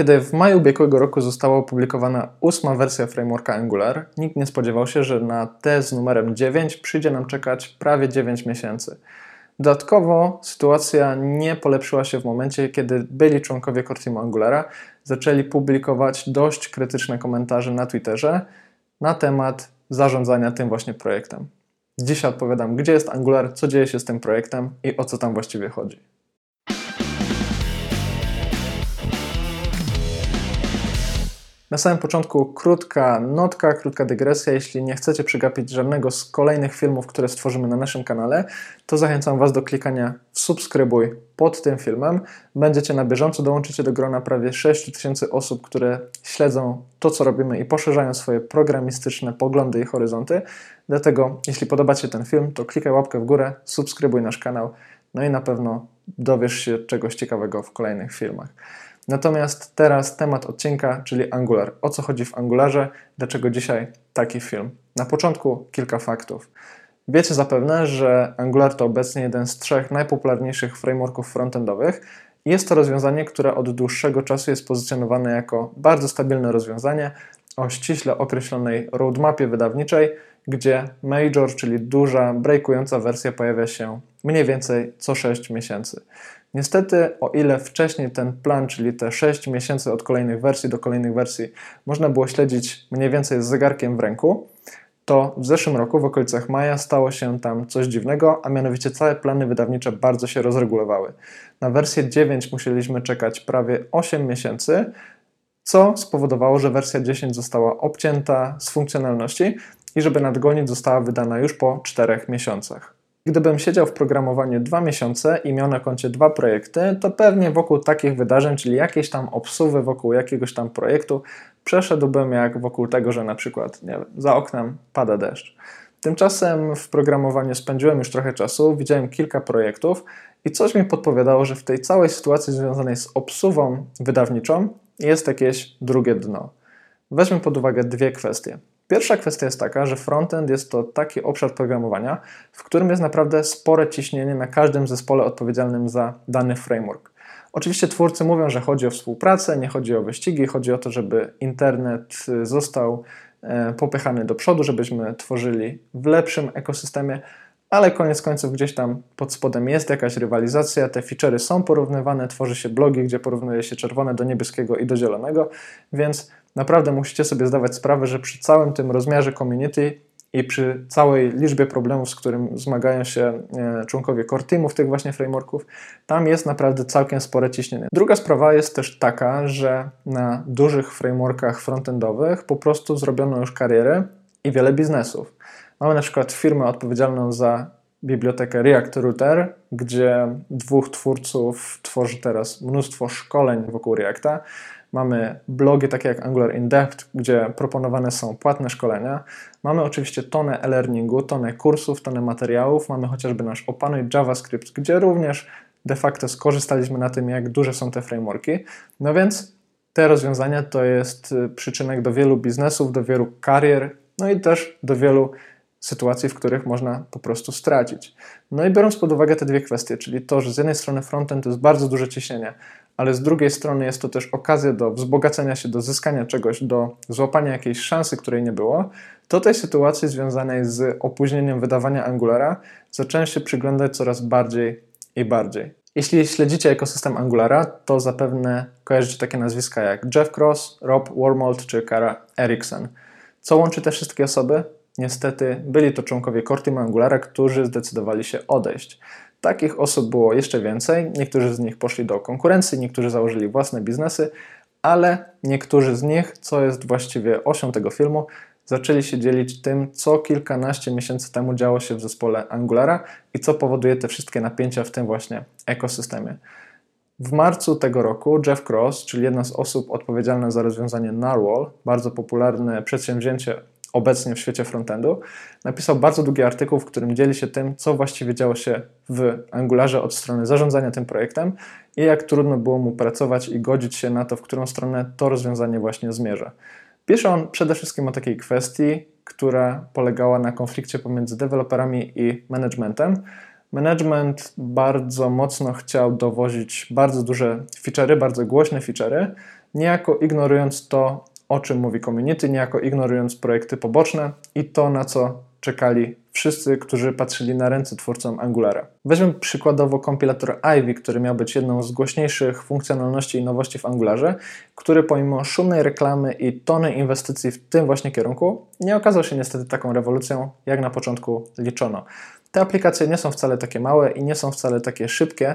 Kiedy w maju ubiegłego roku została opublikowana ósma wersja frameworka Angular, nikt nie spodziewał się, że na tę z numerem 9 przyjdzie nam czekać prawie 9 miesięcy. Dodatkowo sytuacja nie polepszyła się w momencie, kiedy byli członkowie Core Teamu Angulara zaczęli publikować dość krytyczne komentarze na Twitterze na temat zarządzania tym właśnie projektem. Dzisiaj odpowiadam, gdzie jest Angular, co dzieje się z tym projektem i o co tam właściwie chodzi. Na samym początku krótka notka, krótka dygresja. Jeśli nie chcecie przegapić żadnego z kolejnych filmów, które stworzymy na naszym kanale, to zachęcam Was do klikania w subskrybuj pod tym filmem. Będziecie na bieżąco, dołączycie do grona prawie 6000 osób, które śledzą to, co robimy i poszerzają swoje programistyczne poglądy i horyzonty. Dlatego, jeśli podoba Ci się ten film, to klikaj łapkę w górę, subskrybuj nasz kanał, no i na pewno dowiesz się czegoś ciekawego w kolejnych filmach. Natomiast teraz temat odcinka, czyli Angular. O co chodzi w Angularze? Dlaczego dzisiaj taki film? Na początku kilka faktów. Wiecie zapewne, że Angular to obecnie jeden z trzech najpopularniejszych frameworków frontendowych. Jest to rozwiązanie, które od dłuższego czasu jest pozycjonowane jako bardzo stabilne rozwiązanie o ściśle określonej roadmapie wydawniczej, gdzie major, czyli duża, breakująca wersja pojawia się mniej więcej co 6 miesięcy. Niestety, o ile wcześniej ten plan, czyli te 6 miesięcy od kolejnych wersji do kolejnych wersji, można było śledzić mniej więcej z zegarkiem w ręku, to w zeszłym roku, w okolicach maja, stało się tam coś dziwnego, a mianowicie całe plany wydawnicze bardzo się rozregulowały. Na wersję 9 musieliśmy czekać prawie 8 miesięcy, co spowodowało, że wersja 10 została obcięta z funkcjonalności i żeby nadgonić została wydana już po 4 miesiącach. Gdybym siedział w programowaniu dwa miesiące i miał na koncie dwa projekty, to pewnie wokół takich wydarzeń, czyli jakieś tam obsuwy wokół jakiegoś tam projektu, przeszedłbym jak wokół tego, że na przykład wiem, za oknem pada deszcz. Tymczasem w programowaniu spędziłem już trochę czasu, widziałem kilka projektów i coś mi podpowiadało, że w tej całej sytuacji związanej z obsuwą wydawniczą jest jakieś drugie dno. Weźmy pod uwagę dwie kwestie. Pierwsza kwestia jest taka, że frontend jest to taki obszar programowania, w którym jest naprawdę spore ciśnienie na każdym zespole odpowiedzialnym za dany framework. Oczywiście twórcy mówią, że chodzi o współpracę, nie chodzi o wyścigi, chodzi o to, żeby internet y, został e, popychany do przodu, żebyśmy tworzyli w lepszym ekosystemie, ale koniec końców gdzieś tam pod spodem jest jakaś rywalizacja, te feature'y są porównywane, tworzy się blogi, gdzie porównuje się czerwone do niebieskiego i do zielonego, więc naprawdę musicie sobie zdawać sprawę, że przy całym tym rozmiarze community i przy całej liczbie problemów, z którym zmagają się e, członkowie core teamów tych właśnie frameworków, tam jest naprawdę całkiem spore ciśnienie. Druga sprawa jest też taka, że na dużych frameworkach frontendowych po prostu zrobiono już karierę i wiele biznesów. Mamy na przykład firmę odpowiedzialną za bibliotekę React Router, gdzie dwóch twórców tworzy teraz mnóstwo szkoleń wokół Reacta. Mamy blogi takie jak Angular in Depth, gdzie proponowane są płatne szkolenia. Mamy oczywiście tonę e-learningu, tonę kursów, tonę materiałów. Mamy chociażby nasz Opanuj JavaScript, gdzie również de facto skorzystaliśmy na tym, jak duże są te frameworki. No więc te rozwiązania to jest y, przyczynek do wielu biznesów, do wielu karier, no i też do wielu sytuacji, w których można po prostu stracić. No i biorąc pod uwagę te dwie kwestie, czyli to, że z jednej strony frontend to jest bardzo duże ciśnienie, ale z drugiej strony jest to też okazja do wzbogacenia się, do zyskania czegoś, do złapania jakiejś szansy, której nie było, to tej sytuacji związanej z opóźnieniem wydawania Angulara zacząłem się przyglądać coraz bardziej i bardziej. Jeśli śledzicie ekosystem Angulara, to zapewne kojarzycie takie nazwiska jak Jeff Cross, Rob Wormold czy Kara Erickson. Co łączy te wszystkie osoby? Niestety byli to członkowie Core Team Angulara, którzy zdecydowali się odejść. Takich osób było jeszcze więcej. Niektórzy z nich poszli do konkurencji, niektórzy założyli własne biznesy, ale niektórzy z nich, co jest właściwie osią tego filmu, zaczęli się dzielić tym, co kilkanaście miesięcy temu działo się w zespole Angulara i co powoduje te wszystkie napięcia w tym właśnie ekosystemie. W marcu tego roku Jeff Cross, czyli jedna z osób odpowiedzialna za rozwiązanie Narwhal, bardzo popularne przedsięwzięcie obecnie w świecie frontendu, napisał bardzo długi artykuł, w którym dzieli się tym, co właściwie działo się w Angularze od strony zarządzania tym projektem i jak trudno było mu pracować i godzić się na to, w którą stronę to rozwiązanie właśnie zmierza. Pisze on przede wszystkim o takiej kwestii, która polegała na konflikcie pomiędzy deweloperami i managementem. Management bardzo mocno chciał dowozić bardzo duże feature'y, bardzo głośne feature'y, niejako ignorując to, o czym mówi community, niejako ignorując projekty poboczne i to, na co czekali wszyscy, którzy patrzyli na ręce twórcom Angulara. Weźmy przykładowo kompilator Ivy, który miał być jedną z głośniejszych funkcjonalności i nowości w Angularze, który pomimo szumnej reklamy i tony inwestycji w tym właśnie kierunku, nie okazał się niestety taką rewolucją, jak na początku liczono. Te aplikacje nie są wcale takie małe i nie są wcale takie szybkie,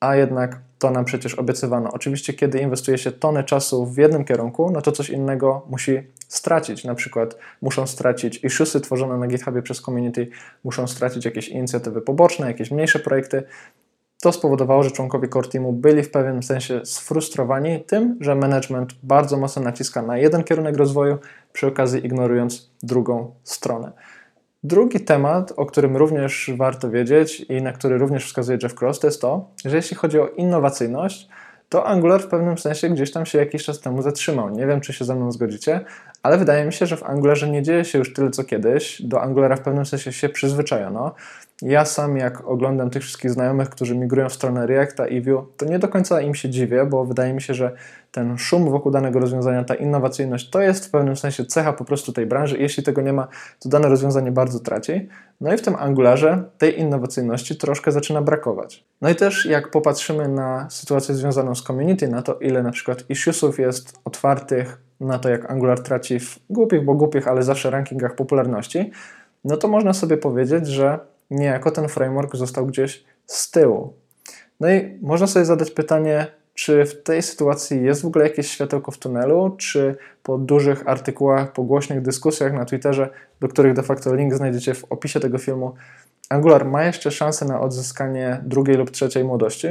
a jednak to nam przecież obiecywano. Oczywiście, kiedy inwestuje się tony czasu w jednym kierunku, no to coś innego musi stracić. Na przykład muszą stracić issuesy tworzone na GitHubie przez community, muszą stracić jakieś inicjatywy poboczne, jakieś mniejsze projekty. To spowodowało, że członkowie core teamu byli w pewnym sensie sfrustrowani tym, że management bardzo mocno naciska na jeden kierunek rozwoju, przy okazji ignorując drugą stronę. Drugi temat, o którym również warto wiedzieć i na który również wskazuje Jeff Cross, to jest to, że jeśli chodzi o innowacyjność, to Angular w pewnym sensie gdzieś tam się jakiś czas temu zatrzymał. Nie wiem, czy się ze mną zgodzicie, ale wydaje mi się, że w Angularze nie dzieje się już tyle co kiedyś. Do Angulara w pewnym sensie się przyzwyczajono. Ja sam, jak oglądam tych wszystkich znajomych, którzy migrują w stronę Reacta i Vue, to nie do końca im się dziwię, bo wydaje mi się, że ten szum wokół danego rozwiązania, ta innowacyjność, to jest w pewnym sensie cecha po prostu tej branży. Jeśli tego nie ma, to dane rozwiązanie bardzo traci. No i w tym Angularze tej innowacyjności troszkę zaczyna brakować. No i też jak popatrzymy na sytuację związaną z community, na to ile na przykład issuesów jest otwartych, na to jak Angular traci w głupich, bo głupich, ale zawsze rankingach popularności, no to można sobie powiedzieć, że niejako ten framework został gdzieś z tyłu. No i można sobie zadać pytanie, czy w tej sytuacji jest w ogóle jakieś światełko w tunelu, czy po dużych artykułach, po głośnych dyskusjach na Twitterze, do których de facto link znajdziecie w opisie tego filmu, Angular ma jeszcze szansę na odzyskanie drugiej lub trzeciej młodości?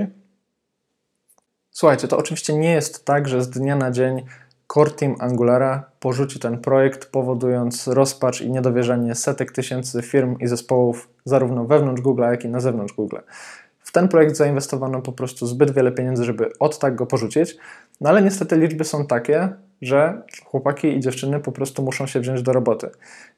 Słuchajcie, to oczywiście nie jest tak, że z dnia na dzień core team Angulara porzuci ten projekt, powodując rozpacz i niedowierzanie setek tysięcy firm i zespołów zarówno wewnątrz Google, jak i na zewnątrz Google. W ten projekt zainwestowano po prostu zbyt wiele pieniędzy, żeby od tak go porzucić, no ale niestety liczby są takie, że chłopaki i dziewczyny po prostu muszą się wziąć do roboty.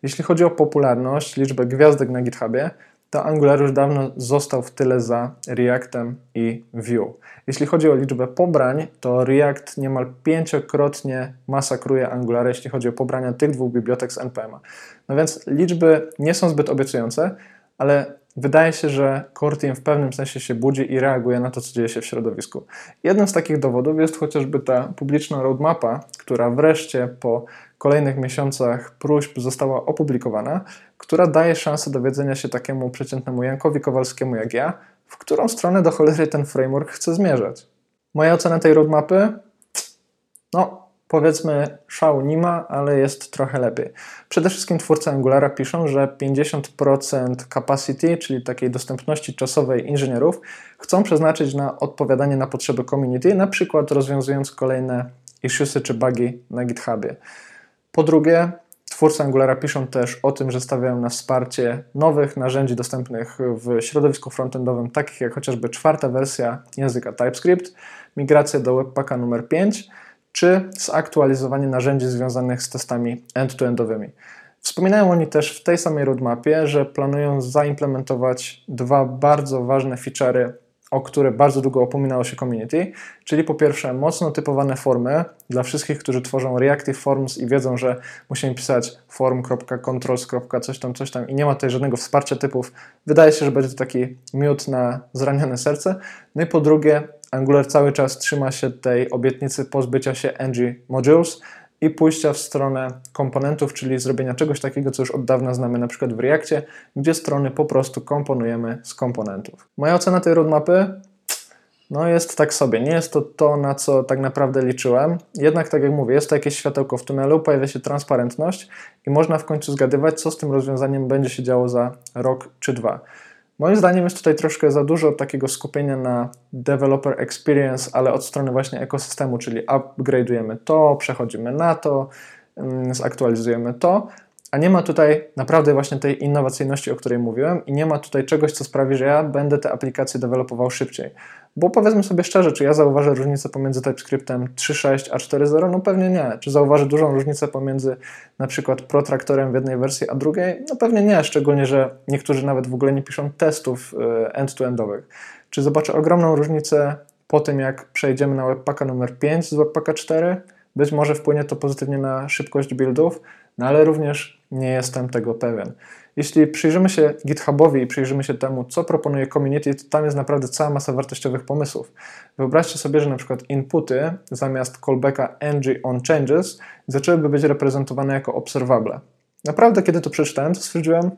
Jeśli chodzi o popularność, liczbę gwiazdek na GitHubie, to Angular już dawno został w tyle za Reactem i Vue. Jeśli chodzi o liczbę pobrań, to React niemal pięciokrotnie masakruje Angular, jeśli chodzi o pobrania tych dwóch bibliotek z NPM-a. No więc liczby nie są zbyt obiecujące, ale wydaje się, że Core w pewnym sensie się budzi i reaguje na to, co dzieje się w środowisku. Jednym z takich dowodów jest chociażby ta publiczna roadmapa, która wreszcie po kolejnych miesiącach próśb została opublikowana, która daje szansę dowiedzenia się takiemu przeciętnemu Jankowi Kowalskiemu jak ja, w którą stronę do cholery ten framework chce zmierzać. Moja ocena tej roadmapy? No, powiedzmy, szału nie ma, ale jest trochę lepiej. Przede wszystkim twórcy Angulara piszą, że 50% capacity, czyli takiej dostępności czasowej inżynierów, chcą przeznaczyć na odpowiadanie na potrzeby community, na przykład rozwiązując kolejne issuesy czy bugi na GitHubie. Po drugie, twórcy Angulara piszą też o tym, że stawiają na wsparcie nowych narzędzi dostępnych w środowisku frontendowym, takich jak chociażby czwarta wersja języka TypeScript, migracja do Webpacka numer 5, czy zaktualizowanie narzędzi związanych z testami end-to-endowymi. Wspominają oni też w tej samej roadmapie, że planują zaimplementować dwa bardzo ważne feature'y o które bardzo długo opominało się community, czyli po pierwsze mocno typowane formy dla wszystkich, którzy tworzą reactive forms i wiedzą, że musimy pisać form.controls. coś tam, coś tam i nie ma tutaj żadnego wsparcia typów. Wydaje się, że będzie to taki miód na zranione serce. No i po drugie, Angular cały czas trzyma się tej obietnicy pozbycia się ng modules, i pójścia w stronę komponentów, czyli zrobienia czegoś takiego, co już od dawna znamy na przykład w Reakcie, gdzie strony po prostu komponujemy z komponentów. Moja ocena tej roadmapy no jest tak sobie. Nie jest to to, na co tak naprawdę liczyłem. Jednak, tak jak mówię, jest to jakieś światełko w tunelu, pojawia się transparentność i można w końcu zgadywać, co z tym rozwiązaniem będzie się działo za rok czy dwa. Moim zdaniem jest tutaj troszkę za dużo takiego skupienia na developer experience, ale od strony właśnie ekosystemu, czyli upgrade'ujemy to, przechodzimy na to, mm, zaktualizujemy to, a nie ma tutaj naprawdę właśnie tej innowacyjności, o której mówiłem, i nie ma tutaj czegoś, co sprawi, że ja będę te aplikacje dewelopował szybciej. Bo powiedzmy sobie szczerze, czy ja zauważę różnicę pomiędzy TypeScriptem 3.6 a 4.0? No pewnie nie. Czy zauważę dużą różnicę pomiędzy na przykład protraktorem w jednej wersji a drugiej? No pewnie nie, szczególnie, że niektórzy nawet w ogóle nie piszą testów e, end-to-endowych. Czy zobaczę ogromną różnicę po tym, jak przejdziemy na Webpacka numer 5 z Webpacka 4. Być może wpłynie to pozytywnie na szybkość buildów, no ale również nie jestem tego pewien. Jeśli przyjrzymy się GitHubowi i przyjrzymy się temu, co proponuje community, to tam jest naprawdę cała masa wartościowych pomysłów. Wyobraźcie sobie, że na przykład inputy zamiast callbacka ng on changes zaczęłyby być reprezentowane jako obserwable. Naprawdę, kiedy to przeczytałem, to stwierdziłem,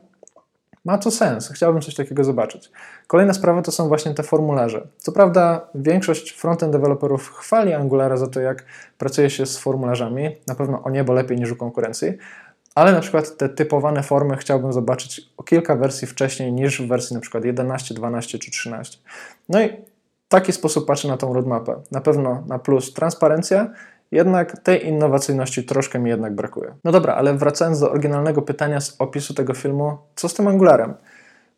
ma to sens, chciałbym coś takiego zobaczyć. Kolejna sprawa to są właśnie te formularze. Co prawda, większość frontend deweloperów chwali Angulara za to, jak pracuje się z formularzami, na pewno o niebo lepiej niż u konkurencji, ale na przykład te typowane formy chciałbym zobaczyć o kilka wersji wcześniej niż w wersji na przykład 11, 12 czy 13. No i w taki sposób patrzę na tą roadmapę. Na pewno na plus transparencja, jednak tej innowacyjności troszkę mi jednak brakuje. No dobra, ale wracając do oryginalnego pytania z opisu tego filmu, co z tym Angularem?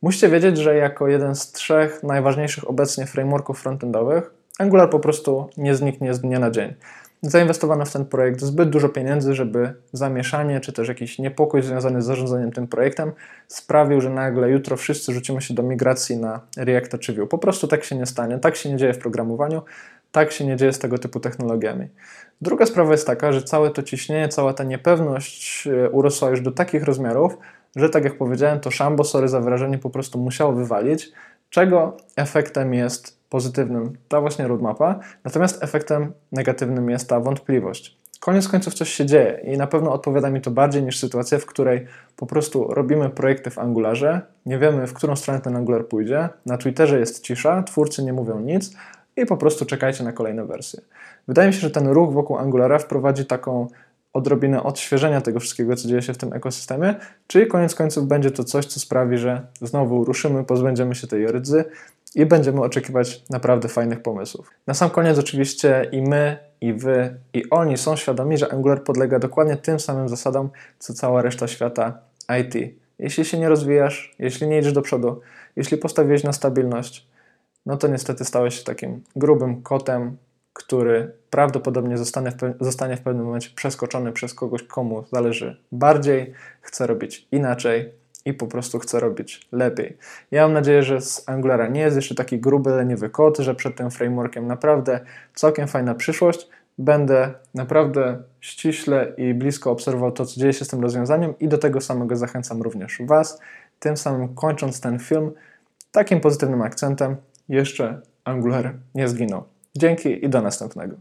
Musicie wiedzieć, że jako jeden z trzech najważniejszych obecnie frameworków frontendowych, Angular po prostu nie zniknie z dnia na dzień zainwestowano w ten projekt zbyt dużo pieniędzy, żeby zamieszanie czy też jakiś niepokój związany z zarządzaniem tym projektem sprawił, że nagle jutro wszyscy rzucimy się do migracji na Reacta czy Vue. Po prostu tak się nie stanie. Tak się nie dzieje w programowaniu, tak się nie dzieje z tego typu technologiami. Druga sprawa jest taka, że całe to ciśnienie, cała ta niepewność e, urosła już do takich rozmiarów, że tak jak powiedziałem, to szambo, sorry za wyrażenie, po prostu musiało wywalić, czego efektem jest pozytywnym ta właśnie roadmapa, natomiast efektem negatywnym jest ta wątpliwość. Koniec końców coś się dzieje i na pewno odpowiada mi to bardziej niż sytuacja, w której po prostu robimy projekty w Angularze, nie wiemy w którą stronę ten Angular pójdzie, na Twitterze jest cisza, twórcy nie mówią nic i po prostu czekajcie na kolejne wersje. Wydaje mi się, że ten ruch wokół Angulara wprowadzi taką odrobinę odświeżenia tego wszystkiego, co dzieje się w tym ekosystemie, czyli koniec końców będzie to coś, co sprawi, że znowu ruszymy, pozbędziemy się tej rydzy i będziemy oczekiwać naprawdę fajnych pomysłów. Na sam koniec oczywiście i my, i wy, i oni są świadomi, że Angular podlega dokładnie tym samym zasadom, co cała reszta świata IT. Jeśli się nie rozwijasz, jeśli nie idziesz do przodu, jeśli postawiłeś na stabilność, no to niestety stałeś się takim grubym kotem, który prawdopodobnie zostanie w, zostanie w pewnym momencie przeskoczony przez kogoś, komu zależy bardziej, chce robić inaczej, i po prostu chcę robić lepiej. Ja mam nadzieję, że z Angulara nie jest jeszcze taki gruby, leniwy kod, że przed tym frameworkiem naprawdę całkiem fajna przyszłość. Będę naprawdę ściśle i blisko obserwował to, co dzieje się z tym rozwiązaniem i do tego samego zachęcam również Was. Tym samym kończąc ten film takim pozytywnym akcentem, jeszcze Angular nie zginął. Dzięki i do następnego.